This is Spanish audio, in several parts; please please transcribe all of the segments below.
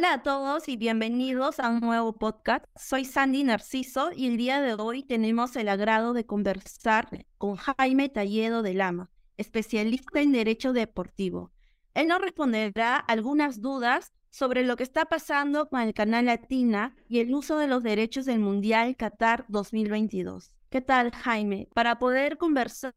Hola a todos y bienvenidos a un nuevo podcast. Soy Sandy Narciso y el día de hoy tenemos el agrado de conversar con Jaime Talledo de Lama, especialista en Derecho Deportivo. Él nos responderá algunas dudas sobre lo que está pasando con el canal Latina y el uso de los derechos del Mundial Qatar 2022. ¿Qué tal, Jaime? Para poder conversar,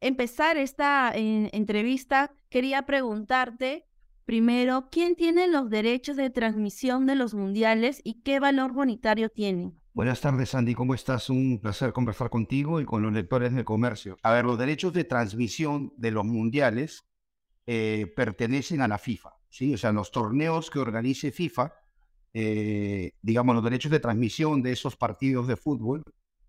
empezar esta eh, entrevista, quería preguntarte Primero, ¿quién tiene los derechos de transmisión de los mundiales y qué valor monetario tienen? Buenas tardes, Andy. ¿Cómo estás? Un placer conversar contigo y con los lectores del comercio. A ver, los derechos de transmisión de los mundiales eh, pertenecen a la FIFA, ¿sí? O sea, los torneos que organice FIFA, eh, digamos, los derechos de transmisión de esos partidos de fútbol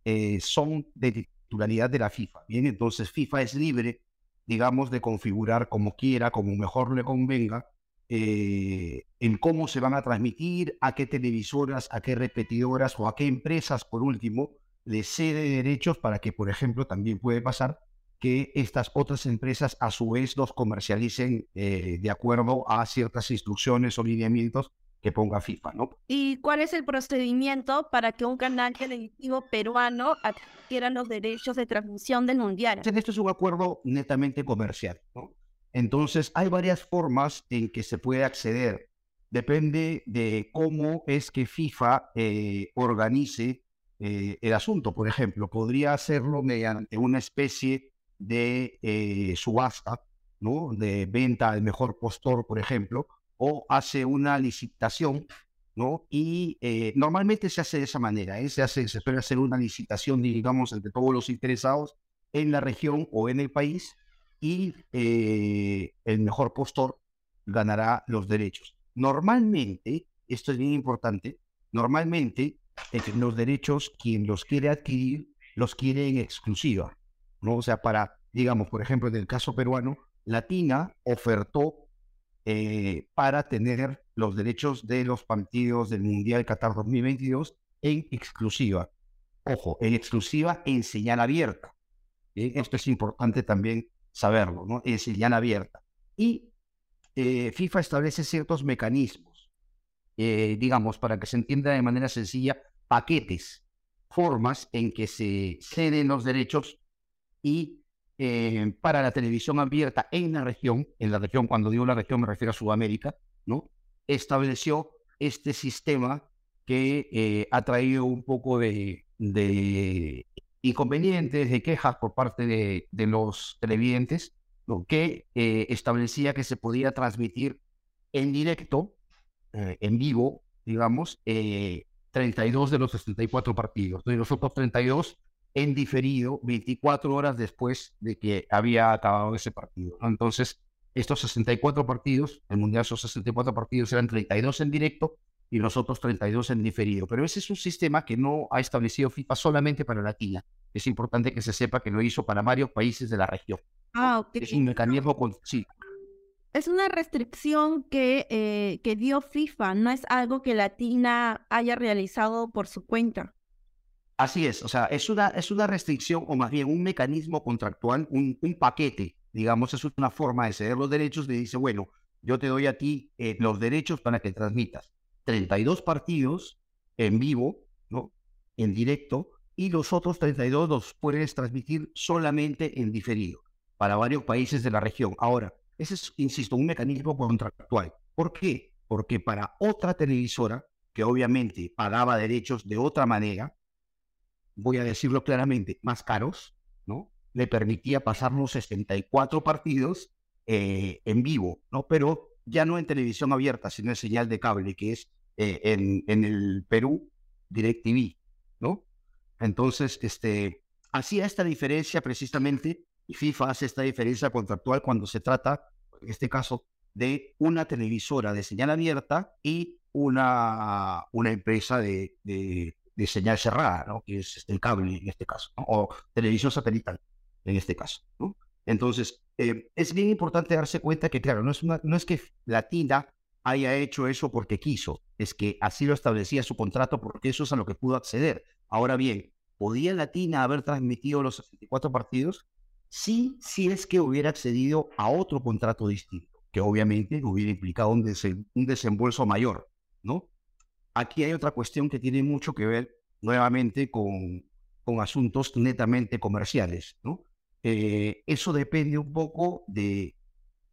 eh, son de titularidad de la FIFA. Bien, entonces FIFA es libre digamos, de configurar como quiera, como mejor le convenga, eh, en cómo se van a transmitir, a qué televisoras, a qué repetidoras o a qué empresas, por último, le cede derechos para que, por ejemplo, también puede pasar que estas otras empresas a su vez los comercialicen eh, de acuerdo a ciertas instrucciones o lineamientos que ponga FIFA, ¿no? ¿Y cuál es el procedimiento para que un canal televisivo peruano adquiera los derechos de transmisión del Mundial? Esto es un acuerdo netamente comercial, ¿no? Entonces, hay varias formas en que se puede acceder. Depende de cómo es que FIFA eh, organice eh, el asunto. Por ejemplo, podría hacerlo mediante una especie de eh, subasta, ¿no? De venta al mejor postor, por ejemplo, o hace una licitación, ¿no? Y eh, normalmente se hace de esa manera, ¿eh? se, hace, se suele hacer una licitación, digamos, entre todos los interesados en la región o en el país y eh, el mejor postor ganará los derechos. Normalmente, esto es bien importante, normalmente los derechos, quien los quiere adquirir, los quiere en exclusiva, ¿no? O sea, para, digamos, por ejemplo, en el caso peruano, Latina ofertó eh, para tener los derechos de los partidos del Mundial Qatar 2022 en exclusiva. Ojo, en exclusiva en señal abierta. Esto es importante también saberlo, ¿no? En señal abierta. Y eh, FIFA establece ciertos mecanismos, eh, digamos, para que se entienda de manera sencilla, paquetes, formas en que se ceden los derechos y eh, para la televisión abierta en la región, en la región, cuando digo la región me refiero a Sudamérica, ¿no? Estableció este sistema que eh, ha traído un poco de, inconvenientes, de quejas por parte de, los televidentes, lo que eh, establecía que se podía transmitir en directo, en vivo, digamos, 32 de los 64 partidos. De los otros 32 en diferido 24 horas después de que había acabado ese partido. Entonces, estos 64 partidos, el Mundial son 64 partidos, eran 32 en directo y los otros 32 en diferido. Pero ese es un sistema que no ha establecido FIFA solamente para Latina. Es importante que se sepa que lo hizo para varios países de la región. Ah, ok. Es un mecanismo con... Sí. Es una restricción que, eh, que dio FIFA, no es algo que Latina haya realizado por su cuenta. Así es, o sea, es una, es una restricción o más bien un mecanismo contractual, un, paquete, digamos, es una forma de ceder los derechos, le dice, bueno, yo te doy a ti eh, los derechos para que transmitas 32 partidos en vivo, ¿no? En directo, y los otros 32 los puedes transmitir solamente en diferido para varios países de la región. Ahora, ese es, insisto, un mecanismo contractual. ¿Por qué? Porque para otra televisora, que obviamente pagaba derechos de otra manera, voy a decirlo claramente, más caros, ¿no? Le permitía pasar los 64 partidos eh, en vivo, ¿no? Pero ya no en televisión abierta, sino en señal de cable, que es eh, en, en, el Perú, DirecTV, ¿no? Entonces, este, hacía esta diferencia precisamente, y FIFA hace esta diferencia contractual cuando se trata, en este caso, de una televisora de señal abierta y una, una empresa de, de señal cerrada, ¿no? que es el cable en este caso, o televisión satelital en este caso. ¿no? Entonces, eh, es bien importante darse cuenta que, claro, no es, no que Latina haya hecho eso porque quiso, es que así lo establecía su contrato porque eso es a lo que pudo acceder. Ahora bien, ¿podía Latina haber transmitido los 64 partidos? Sí, sí es que hubiera accedido a otro contrato distinto que obviamente hubiera implicado un desembolso mayor, ¿no? Aquí hay otra cuestión que tiene mucho que ver nuevamente con, asuntos netamente comerciales. Eh, eso depende un poco de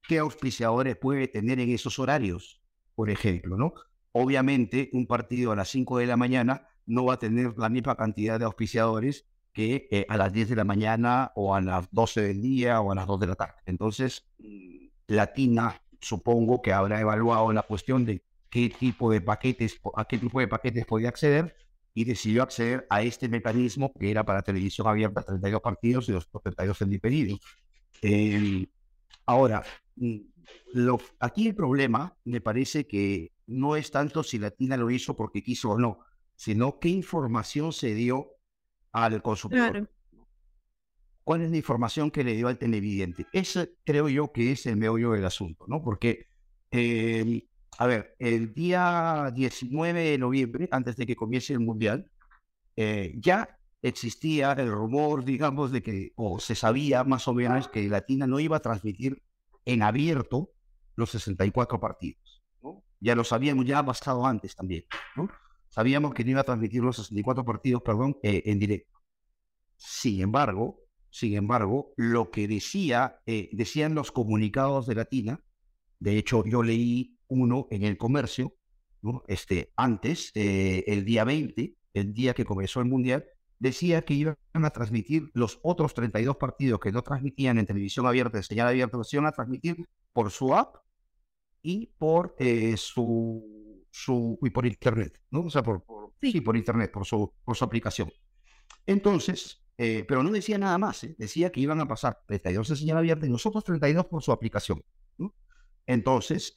qué auspiciadores puede tener en esos horarios, por ejemplo. Obviamente, un partido a las 5 de la mañana no va a tener la misma cantidad de auspiciadores que eh, a las 10 de la mañana o a las 12 del día o a las 2 de la tarde. Entonces, mm, Latina supongo que habrá evaluado la cuestión de qué tipo de paquetes, a qué tipo de paquetes podía acceder y decidió acceder a este mecanismo que era para televisión abierta, 32 partidos y los 32 en diferido. Eh, ahora, mm, lo, aquí el problema me parece que no es tanto si Latina lo hizo porque quiso o no, sino qué información se dio al consumidor. ¿Cuál es la información que le dio al televidente? Ese creo yo que es el meollo del asunto, ¿no? Porque, eh, a ver, el día 19 de noviembre, antes de que comience el Mundial, eh, ya existía el rumor, digamos, de que, o se sabía más o menos que Latina no iba a transmitir en abierto los 64 partidos. ¿no? Ya lo sabíamos, ya ha pasado antes también. ¿no? Sabíamos que no iba a transmitir los 64 partidos, perdón, eh, en directo. Sin embargo, sin embargo, lo que decía, eh, decían los comunicados de Latina, de hecho yo leí uno en el comercio, ¿no? este, antes, eh, el día 20, el día que comenzó el Mundial, decía que iban a transmitir los otros 32 partidos que no transmitían en televisión abierta, en señal abierta, los iban a transmitir por su app y por eh, su, su y por internet, ¿no? O sea, por, sí. por internet, por su, por su aplicación. Entonces, eh, pero no decía nada más, decía que iban a pasar 32 en señal abierta y nosotros 32 por su aplicación. ¿no? Entonces,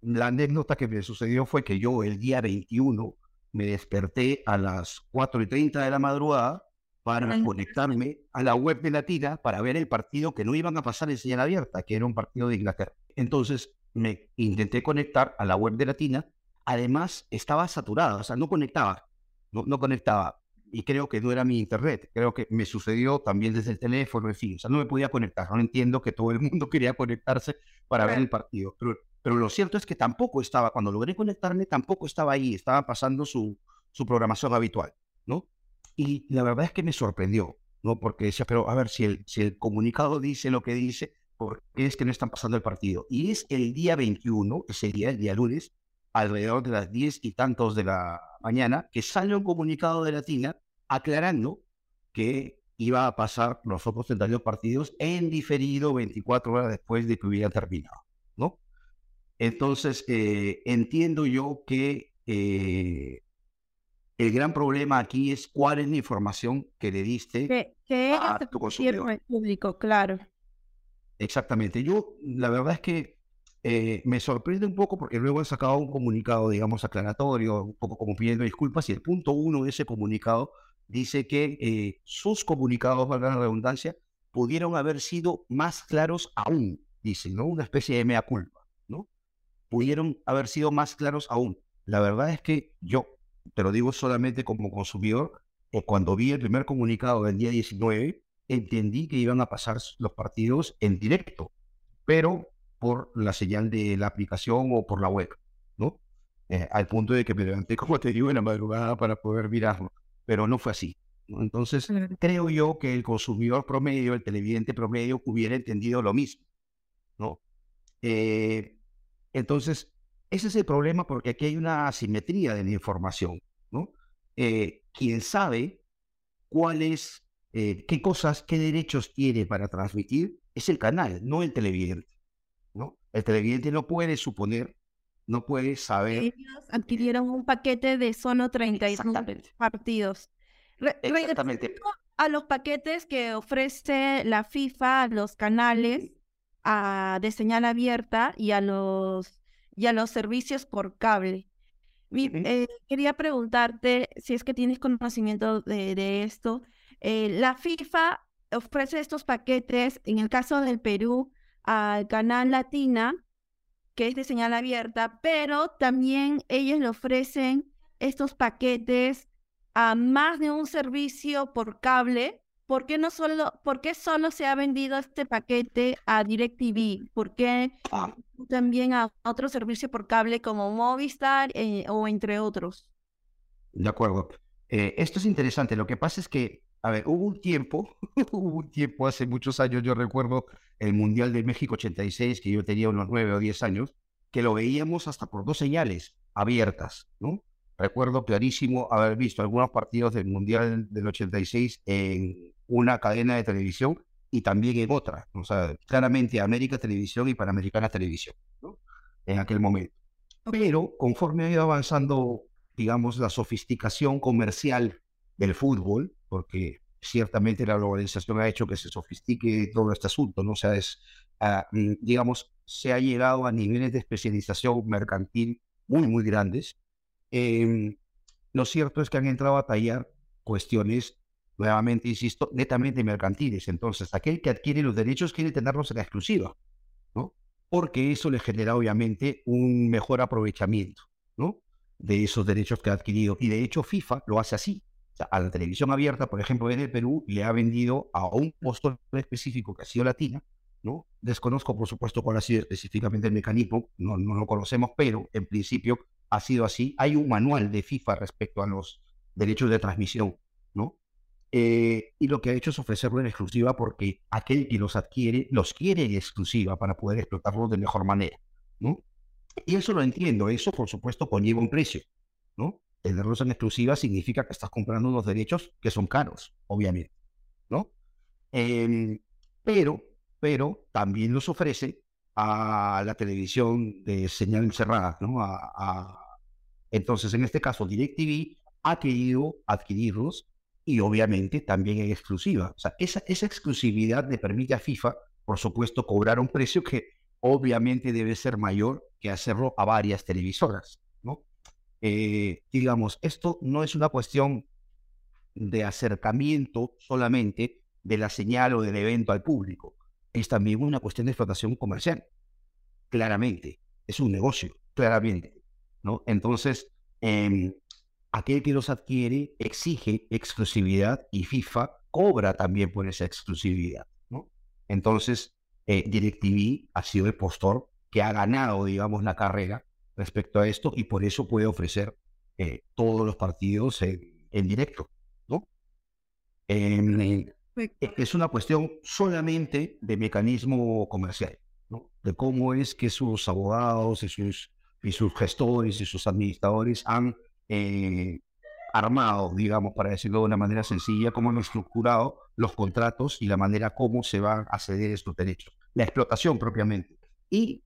la anécdota que me sucedió fue que yo el día 21 me desperté a las 4 y 30 de la madrugada para conectarme a la web de Latina para ver el partido que no iban a pasar en señal abierta, que era un partido de Inglaterra. Entonces me intenté conectar a la web de Latina. Además, estaba saturada, o sea, no conectaba, no, no conectaba. Y creo que no era mi internet, creo que me sucedió también desde el teléfono, en fin, o sea, no me podía conectar. No entiendo que todo el mundo quería conectarse para ver el partido, pero pero lo cierto es que tampoco estaba, cuando logré conectarme, tampoco estaba ahí, estaba pasando su, su programación habitual, ¿no? Y la verdad es que me sorprendió, ¿no? Porque decía, pero a ver, si el, si el comunicado dice lo que dice, ¿por qué es que no están pasando el partido? Y es el día 21, ese día, el día lunes, alrededor de las 10 y tantos de la mañana, que sale un comunicado de Latina aclarando que iba a pasar los otros 32 partidos en diferido 24 horas después de que hubiera terminado, ¿no? Entonces, eh, entiendo yo que eh, el gran problema aquí es cuál es la información que le diste a tu consumidor. público, claro. Exactamente. Yo, la verdad es que eh, me sorprende un poco porque luego he sacado un comunicado, digamos, aclaratorio, un poco como pidiendo disculpas, y el punto uno de ese comunicado dice que sus comunicados, valga la redundancia, pudieron haber sido más claros aún, dice, ¿no? Una especie de mea culpa pudieron haber sido más claros aún. La verdad es que yo, te lo digo solamente como consumidor, o cuando vi el primer comunicado del día 19, entendí que iban a pasar los partidos en directo, pero por la señal de la aplicación o por la web, ¿no? Eh, al punto de que me levanté, como te digo, en la madrugada para poder mirarlo, pero no fue así. Entonces, creo yo que el consumidor promedio, el televidente promedio, hubiera entendido lo mismo, ¿no? Eh, entonces, ese es el problema porque aquí hay una asimetría de la información, ¿no? Eh, quien sabe cuáles, eh, qué cosas, qué derechos tiene para transmitir es el canal, no el televidente, ¿no? El televidente no puede suponer, no puede saber. Ellos adquirieron un paquete de solo 32 partidos. Exactamente. A los paquetes que ofrece la FIFA, a los canales, de señal abierta y a los, y a los servicios por cable. Eh, quería preguntarte si es que tienes conocimiento de, esto. Eh, la FIFA ofrece estos paquetes, en el caso del Perú, al canal Latina, que es de señal abierta, pero también ellos le ofrecen estos paquetes a más de un servicio por cable ¿por qué no solo, por qué solo se ha vendido este paquete a DirecTV? ¿Por qué Ah, también a otro servicio por cable como Movistar eh, o entre otros? de acuerdo. Eh, esto es interesante. Lo que pasa es que, a ver, hubo un tiempo, hubo un tiempo hace muchos años, yo recuerdo el Mundial de México 86, que yo tenía unos 9 o 10 años, que lo veíamos hasta por dos señales abiertas, ¿no? Recuerdo clarísimo haber visto algunos partidos del Mundial del 86 en una cadena de televisión y también en otra, o sea, claramente América Televisión y Panamericana Televisión, ¿no? En aquel momento. Pero conforme ha ido avanzando, digamos, la sofisticación comercial del fútbol, porque ciertamente la globalización ha hecho que se sofistique todo este asunto, ¿no? O sea, es, mm, digamos, se ha llegado a niveles de especialización mercantil muy, muy grandes. Em, lo cierto es que han entrado a tallar cuestiones, nuevamente, insisto, netamente mercantiles. Entonces, aquel que adquiere los derechos quiere tenerlos en la exclusiva, ¿no? Porque eso le genera, obviamente, un mejor aprovechamiento, ¿no? De esos derechos que ha adquirido. Y de hecho, FIFA lo hace así. Sea, a la televisión abierta, por ejemplo, en el Perú, le ha vendido a un postor específico que ha sido latina, ¿no? Desconozco, por supuesto, cuál ha sido específicamente el mecanismo, no, no lo conocemos, pero en principio ha sido así. Hay un manual de FIFA respecto a los derechos de transmisión, ¿no? Eh, y lo que ha hecho es ofrecerlo en exclusiva porque aquel que los adquiere los quiere en exclusiva para poder explotarlos de mejor manera, ¿no? Y eso lo entiendo, eso por supuesto conlleva un precio, ¿no? Tenerlos en exclusiva significa que estás comprando unos derechos que son caros, obviamente, ¿no? Em, pero, pero también los ofrece a la televisión de señal cerrada, ¿no? A- Entonces, en este caso, DirecTV ha querido adquirirlos y obviamente también en exclusiva. O sea, esa, esa exclusividad le permite a FIFA, por supuesto, cobrar un precio que obviamente debe ser mayor que hacerlo a varias televisoras, ¿no? Eh, digamos, esto no es una cuestión de acercamiento solamente de la señal o del evento al público, es también una cuestión de explotación comercial, claramente, es un negocio, claramente, ¿no? Entonces, em, aquel que los adquiere exige exclusividad y FIFA cobra también por esa exclusividad, ¿no? Entonces, eh, DirecTV ha sido el postor que ha ganado, digamos, la carrera respecto a esto y por eso puede ofrecer eh, todos los partidos en, en directo, ¿no? Eh, es una cuestión solamente de mecanismo comercial, ¿no? De cómo es que sus abogados y sus, y sus gestores y sus administradores han eh, armado, digamos, para decirlo de una manera sencilla, cómo han estructurado los contratos y la manera como se van a ceder estos derechos. La explotación propiamente. Y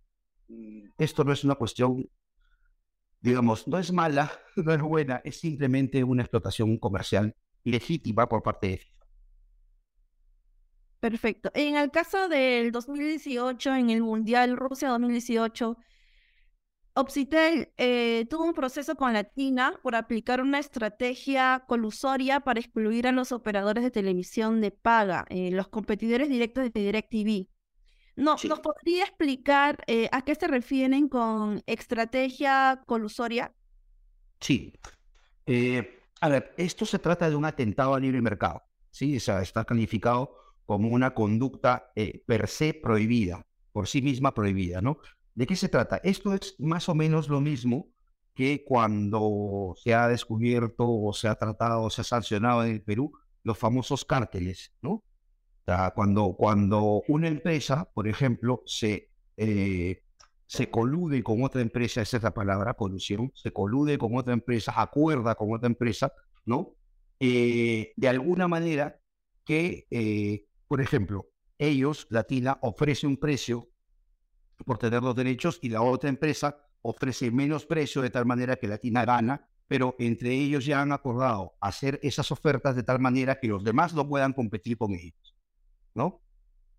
mm, esto no es una cuestión, digamos, no es mala, no es buena, es simplemente una explotación comercial legítima por parte de FIFA. Perfecto. En el caso del 2018, en el Mundial Rusia 2018, Obsitel eh, tuvo un proceso con Latina por aplicar una estrategia colusoria para excluir a los operadores de televisión de paga, eh, los competidores directos de DirecTV. No, Sí. ¿nos podría explicar eh, a qué se refieren con estrategia colusoria? Sí. Eh, a ver, esto se trata de un atentado a libre mercado, ¿sí? O sea, está calificado como una conducta eh, per se prohibida, por sí misma prohibida, ¿no? ¿De qué se trata? Esto es más o menos lo mismo que cuando se ha descubierto o se ha tratado o se ha sancionado en el Perú los famosos cárteles, ¿no? Cuando, cuando una empresa, por ejemplo, se, eh, se colude con otra empresa, esa es la palabra, colusión, se colude con otra empresa, acuerda con otra empresa, ¿no? Eh, de alguna manera que, eh, por ejemplo, ellos, Latina, ofrece un precio por tener los derechos y la otra empresa ofrece menos precio de tal manera que Latina gana, pero entre ellos ya han acordado hacer esas ofertas de tal manera que los demás no puedan competir con ellos, ¿no?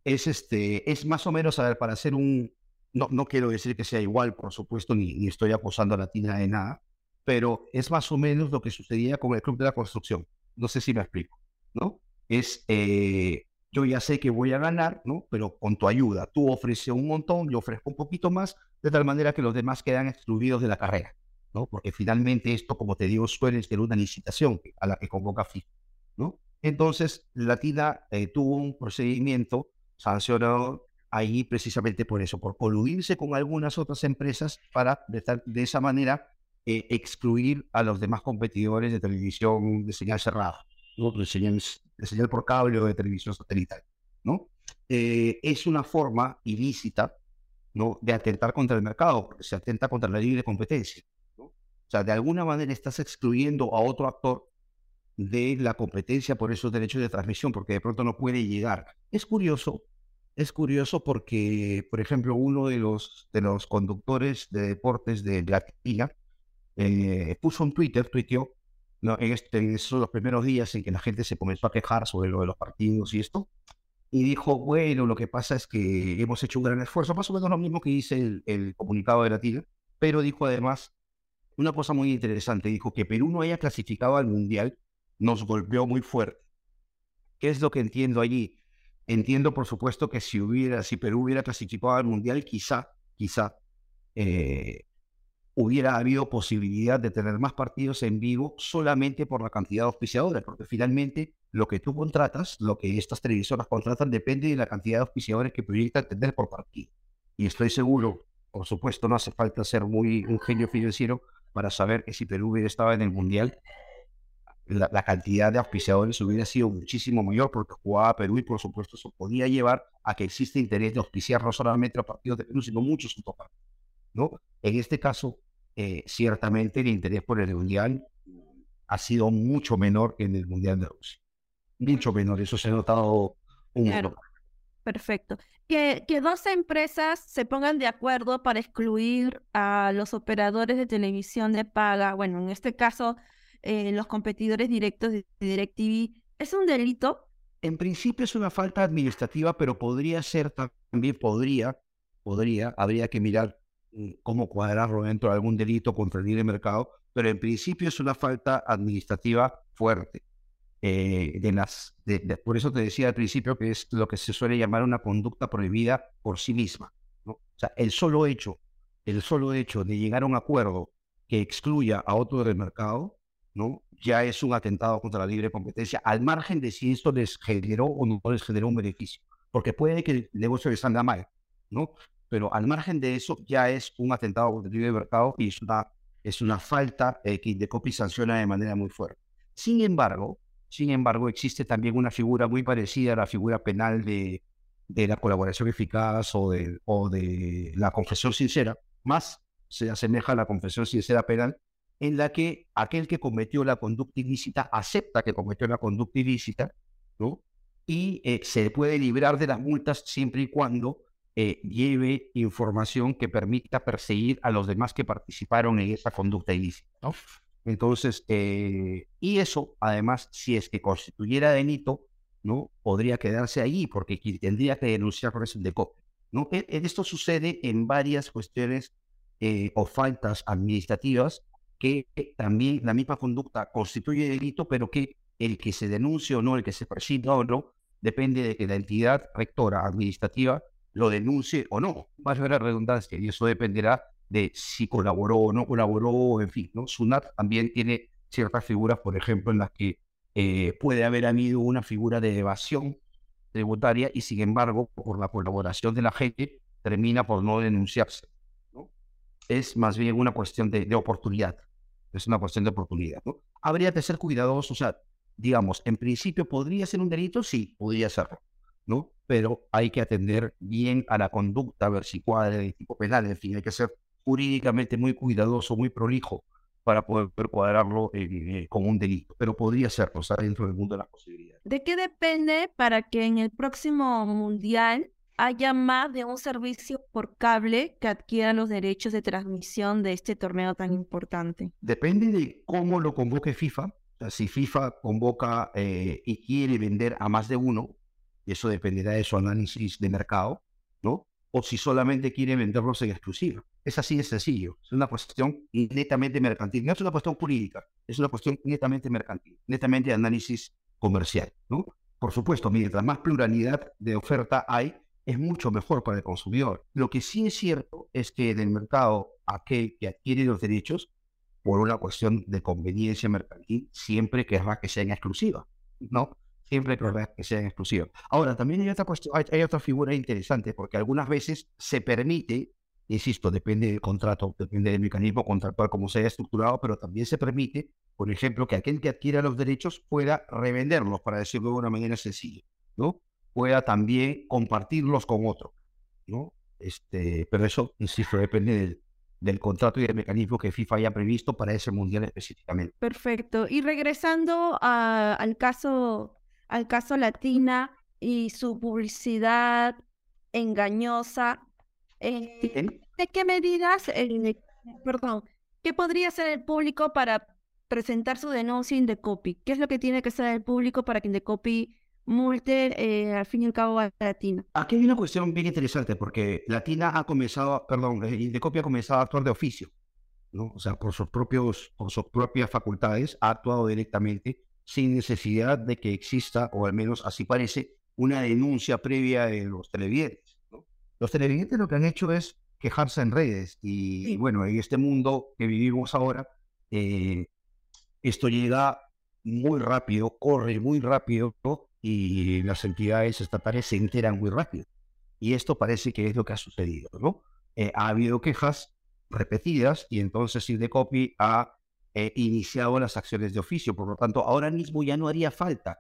Es, este, es más o menos, a para hacer un, no, no quiero decir que sea igual, por supuesto, ni, ni estoy acusando a Latina de nada, pero es más o menos lo que sucedía con el Club de la Construcción. No sé si me explico, ¿no? Es, eh, yo ya sé que voy a ganar, ¿no? Pero con tu ayuda, tú ofreces un montón, yo ofrezco un poquito más, de tal manera que los demás quedan excluidos de la carrera, ¿no? Porque finalmente esto, como te digo, suele ser una licitación a la que convoca FIFA, ¿no? Entonces, Latina eh, tuvo un procedimiento sancionado ahí precisamente por eso, por coludirse con algunas otras empresas para de, esa manera eh, excluir a los demás competidores de televisión de señal cerrada, ¿no? de, señal, de por cable o de televisión satelital. ¿no? Eh, es una forma ilícita de atentar contra el mercado, se atenta contra la libre competencia. O sea, de alguna manera estás excluyendo a otro actor de la competencia por esos derechos de transmisión, porque de pronto no puede llegar. Es curioso es curioso porque, por ejemplo, uno de los, de los conductores de deportes de Latina eh, puso un Twitter, tuiteó, ¿no? en, este, en esos los primeros días en que la gente se comenzó a quejar sobre lo de los partidos y esto, y dijo, bueno, lo que pasa es que hemos hecho un gran esfuerzo, más o menos lo mismo que dice el, el comunicado de Latina, pero dijo además una cosa muy interesante, dijo que Perú no haya clasificado al Mundial nos golpeó muy fuerte. ¿Qué es lo que entiendo allí? Entiendo, por supuesto, que si hubiera, si Perú hubiera clasificado al Mundial, quizá, quizá, eh, hubiera habido posibilidad de tener más partidos en vivo solamente por la cantidad de auspiciadores, porque finalmente lo que tú contratas, lo que estas televisoras contratan, depende de la cantidad de auspiciadores que proyectan tener por partido. Y estoy seguro, por supuesto, no hace falta ser muy un genio financiero para saber que si Perú hubiera estado en el Mundial, la, cantidad de auspiciadores hubiera sido muchísimo mayor porque jugaba Perú y por supuesto eso podía llevar a que existe interés de auspiciar no solamente los partidos de Perú, sino muchos otros partidos. ¿no? En este caso, eh, ciertamente el interés por el Mundial ha sido mucho menor que en el Mundial de Rusia. Mucho menor, eso se ha notado un claro. Perfecto. Que, que dos empresas se pongan de acuerdo para excluir a los operadores de televisión de paga, bueno, en este caso eh, los competidores directos de DirecTV, ¿es un delito? En principio es una falta administrativa, pero podría ser también, podría, podría, habría que mirar mm, cómo cuadrarlo dentro de algún delito contra el libre mercado, pero en principio es una falta administrativa fuerte. Eh, de las, por eso te decía al principio que es lo que se suele llamar una conducta prohibida por sí misma. ¿no? O sea, el solo hecho, el solo hecho de llegar a un acuerdo que excluya a otro del mercado ¿no? ya es un atentado contra la libre competencia, al margen de si esto les generó o no les generó un beneficio, porque puede que el negocio les anda mal, ¿no? Pero al margen de eso ya es un atentado contra el libre mercado y es una, es una falta eh, que Indecopi sanciona de manera muy fuerte. Sin embargo, sin embargo, existe también una figura muy parecida a la figura penal de, de la colaboración eficaz o de, o de la confesión sincera, más se asemeja a la confesión sincera penal, en la que aquel que cometió la conducta ilícita acepta que cometió la conducta ilícita, ¿no? Y eh, se puede librar de las multas siempre y cuando eh, lleve información que permita perseguir a los demás que participaron en esa conducta ilícita, ¿no? Entonces, eh, y eso, además, si es que constituyera delito, ¿no? Podría quedarse allí, porque quien tendría que denunciar por eso de ¿no? E, esto sucede en varias cuestiones o faltas administrativas que también la misma conducta constituye delito, pero que el que se denuncie o no, el que se persiga o no, depende de que la entidad rectora administrativa lo denuncie o no. Más a la redundancia, y eso dependerá de si colaboró o no colaboró, en fin, ¿no? SUNAT también tiene ciertas figuras, por ejemplo, en las que eh, puede haber habido una figura de evasión tributaria y, sin embargo, por la colaboración de la gente, termina por no denunciarse. ¿no? Es más bien una cuestión de, de oportunidad es una cuestión de oportunidad. ¿no? Habría que ser cuidadosos, o sea, digamos, en principio podría ser un delito, sí, podría serlo, ¿no? Pero hay que atender bien a la conducta, a ver si cuadra de tipo penal, en fin, hay que ser jurídicamente muy cuidadoso, muy prolijo para poder cuadrarlo eh, eh, como un delito, pero podría serlo, o sea, dentro del mundo de las posibilidades. ¿De qué depende para que en el próximo mundial haya más de un servicio por cable que adquiera los derechos de transmisión de este torneo tan importante? Depende de cómo lo convoque FIFA. si FIFA convoca eh, y quiere vender a más de uno, eso dependerá de su análisis de mercado, ¿no? O si solamente quiere venderlos en exclusiva. Es así de sencillo. Es una cuestión netamente mercantil. No es una cuestión jurídica, es una cuestión netamente mercantil, netamente de análisis comercial, ¿no? Por supuesto, mientras más pluralidad de oferta hay, es mucho mejor para el consumidor. Lo que sí es cierto es que en el mercado aquel que adquiere los derechos, por una cuestión de conveniencia mercantil, siempre querrá que sean exclusivas, ¿no? Siempre que sean exclusivas. Ahora, también hay otra cuestión, hay, otra figura interesante, porque algunas veces se permite, insisto, depende del contrato, depende del mecanismo contractual como se haya estructurado, pero también se permite, por ejemplo, que aquel que adquiera los derechos pueda revenderlos, para decirlo de una manera sencilla, ¿no? Pueda también compartirlos con otro, ¿no? Este, pero eso, insisto, depende del, del contrato y del mecanismo que FIFA haya previsto para ese mundial específicamente. Perfecto. Y regresando al caso al caso Latina y su publicidad engañosa, eh, ¿de qué medidas, eh, perdón, qué podría hacer el público para presentar su denuncia en Indecopy? ¿Qué es lo que tiene que hacer el público para que Indecopy multe eh, al fin y al cabo a Latina. Aquí hay una cuestión bien interesante porque Latina ha comenzado, perdón, eh, Indecopia ha comenzado a actuar de oficio, ¿no? O sea, por sus propios, por sus propias facultades ha actuado directamente sin necesidad de que exista, o al menos así parece, una denuncia previa de los televidentes. Los televidentes lo que han hecho es quejarse en redes y, bueno, en este mundo que vivimos ahora, eh, esto llega muy rápido, corre muy rápido, ¿no? Y las entidades estatales se enteran muy rápido. Y esto parece que es lo que ha sucedido, ¿no? Eh, ha habido quejas repetidas y entonces Indecopy ha eh, iniciado las acciones de oficio. Por lo tanto, ahora mismo ya no haría falta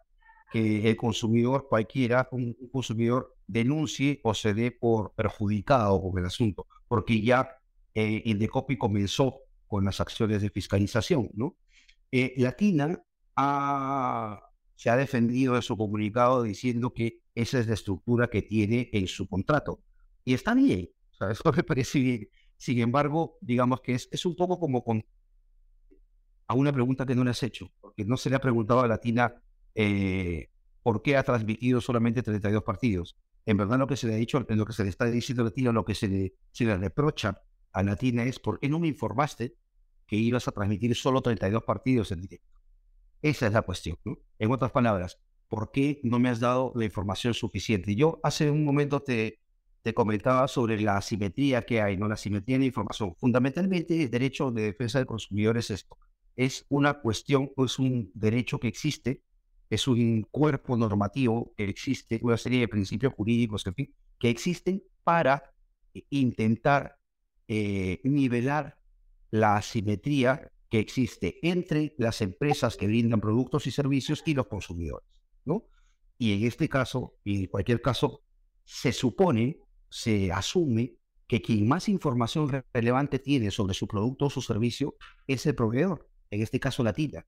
que el consumidor, cualquiera, un, consumidor, denuncie o se dé por perjudicado con el asunto, porque ya eh, Indecopy comenzó con las acciones de fiscalización, ¿no? Eh, Latina ha se ha defendido de su comunicado diciendo que esa es la estructura que tiene en su contrato. Y está bien, eso me parece bien. Sin embargo, digamos que es, es un poco como con a una pregunta que no le has hecho, porque no se le ha preguntado a Latina eh, por qué ha transmitido solamente 32 partidos. En verdad lo que se le ha dicho, lo que se le está diciendo a Latina, lo que se le, se le reprocha a Latina es por qué no me informaste que ibas a transmitir solo 32 partidos en directo. Esa es la cuestión. En otras palabras, ¿por qué no me has dado la información suficiente? Yo hace un momento te, te comentaba sobre la asimetría que hay, ¿no? La asimetría la información. Fundamentalmente, el derecho de defensa del consumidor es esto. Es una cuestión, es un derecho que existe, es un cuerpo normativo que existe, una serie de principios jurídicos, en fin, que existen para intentar eh, nivelar la asimetría que existe entre las empresas que brindan productos y servicios y los consumidores, ¿no? Y en este caso, y en cualquier caso, se supone, se asume que quien más información relevante tiene sobre su producto o su servicio es el proveedor, en este caso la tienda.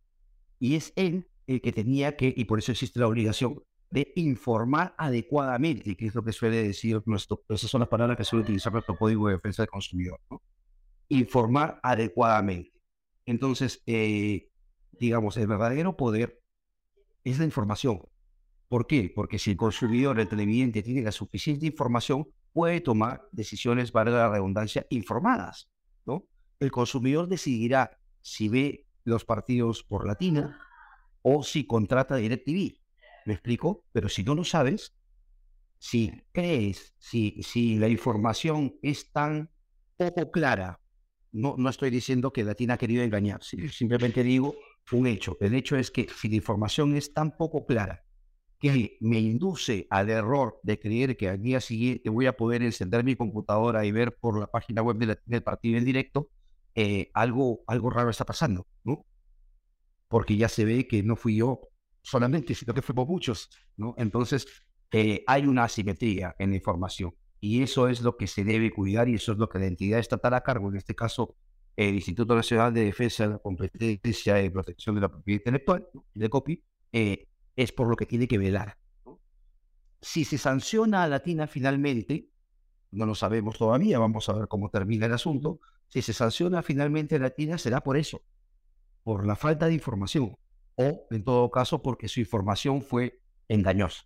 Y es él el que tenía que, y por eso existe la obligación, de informar adecuadamente, que es lo que suele decir nuestro, esas son las palabras que suele utilizar nuestro Código de Defensa del Consumidor. Informar adecuadamente. Entonces, eh, digamos, el verdadero poder es la información. ¿Por qué? Porque si el consumidor, el televidente, tiene la suficiente información, puede tomar decisiones, para la redundancia, informadas. ¿no? El consumidor decidirá si ve los partidos por Latina o si contrata DirecTV. ¿Me explico? Pero si no lo sabes, si crees, si, si la información es tan poco clara no, no estoy diciendo que Latina ha querido engañar, simplemente digo un hecho. El hecho es que si la información es tan poco clara que me induce al error de creer que al día siguiente voy a poder encender mi computadora y ver por la página web del partido en directo, eh, algo, algo raro está pasando, ¿no? Porque ya se ve que no fui yo solamente, sino que fuimos muchos, ¿no? Entonces, eh, hay una asimetría en la información. Y eso es lo que se debe cuidar y eso es lo que la entidad estatal a cargo, en este caso el Instituto Nacional de Defensa de la Competencia y Protección de la Propiedad Intelectual, de COPI, eh, es por lo que tiene que velar. Si se sanciona a Latina finalmente, no lo sabemos todavía, vamos a ver cómo termina el asunto, si se sanciona finalmente a Latina será por eso, por la falta de información o, en todo caso, porque su información fue engañosa.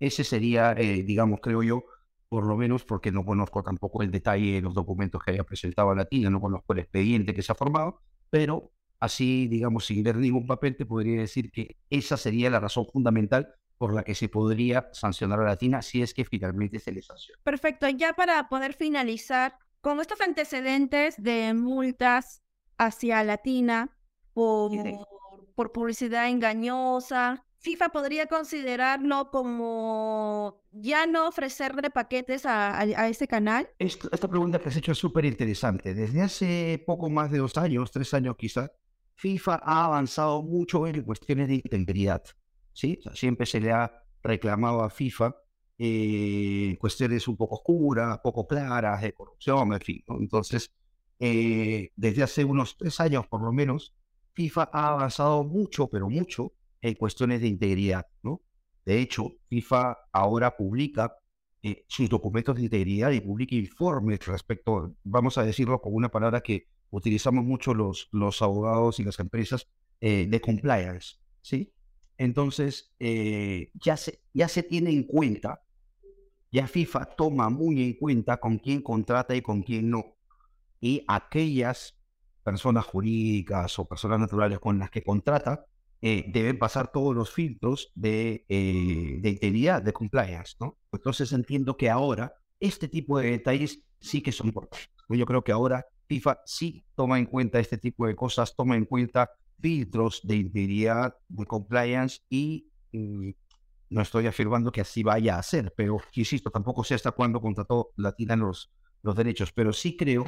Ese sería, eh, digamos, creo yo, por lo menos porque no conozco tampoco el detalle de los documentos que haya presentado Latina, no conozco el expediente que se ha formado, pero así, digamos, sin ver ningún papel, te podría decir que esa sería la razón fundamental por la que se podría sancionar a Latina si es que finalmente se le sanciona. Perfecto, ya para poder finalizar, con estos antecedentes de multas hacia Latina por, por publicidad engañosa, FIFA podría considerarlo como ya no ofrecerle paquetes a, ese canal? Esta, pregunta que has hecho es súper interesante. Desde hace poco más de dos años, tres años quizás, FIFA ha avanzado mucho en cuestiones de integridad. ¿sí? siempre se le ha reclamado a FIFA eh, cuestiones un poco oscuras, poco claras, de corrupción, en fin. Entonces, eh, desde hace unos tres años por lo menos, FIFA ha avanzado mucho, pero mucho, en cuestiones de integridad, ¿no? De hecho, FIFA ahora publica eh, sus documentos de integridad y publica informes respecto, vamos a decirlo con una palabra que utilizamos mucho los, los abogados y las empresas, eh, de compliance, ¿sí? Entonces, eh, ya, se, ya se tiene en cuenta, ya FIFA toma muy en cuenta con quién contrata y con quién no. Y aquellas personas jurídicas o personas naturales con las que contrata, eh, deben pasar todos los filtros de, eh, de integridad, de compliance, ¿no? Entonces entiendo que ahora este tipo de detalles sí que son importantes. Yo creo que ahora FIFA sí toma en cuenta este tipo de cosas, toma en cuenta filtros de integridad, de compliance y mm, no estoy afirmando que así vaya a ser, pero insisto, tampoco sé hasta cuándo contrató Latina los, los derechos, pero sí creo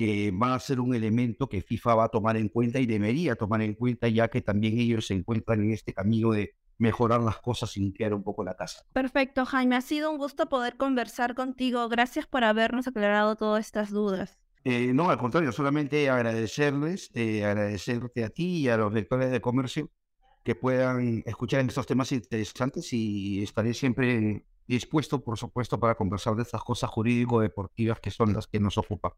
que va a ser un elemento que FIFA va a tomar en cuenta y debería tomar en cuenta, ya que también ellos se encuentran en este camino de mejorar las cosas y limpiar un poco la casa. Perfecto, Jaime. Ha sido un gusto poder conversar contigo. Gracias por habernos aclarado todas estas dudas. Eh, no, al contrario, solamente agradecerles, eh, agradecerte a ti y a los lectores de comercio que puedan escuchar estos temas interesantes y estaré siempre dispuesto, por supuesto, para conversar de estas cosas jurídico-deportivas que son las que nos ocupan.